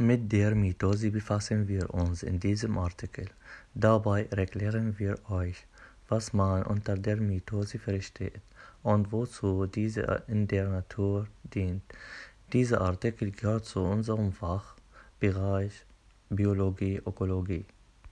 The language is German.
Mit der Mitose befassen wir uns in diesem Artikel. Dabei erklären wir euch, was man unter der Mitose versteht und wozu diese in der Natur dient. Dieser Artikel gehört zu unserem Fachbereich Biologie Ökologie.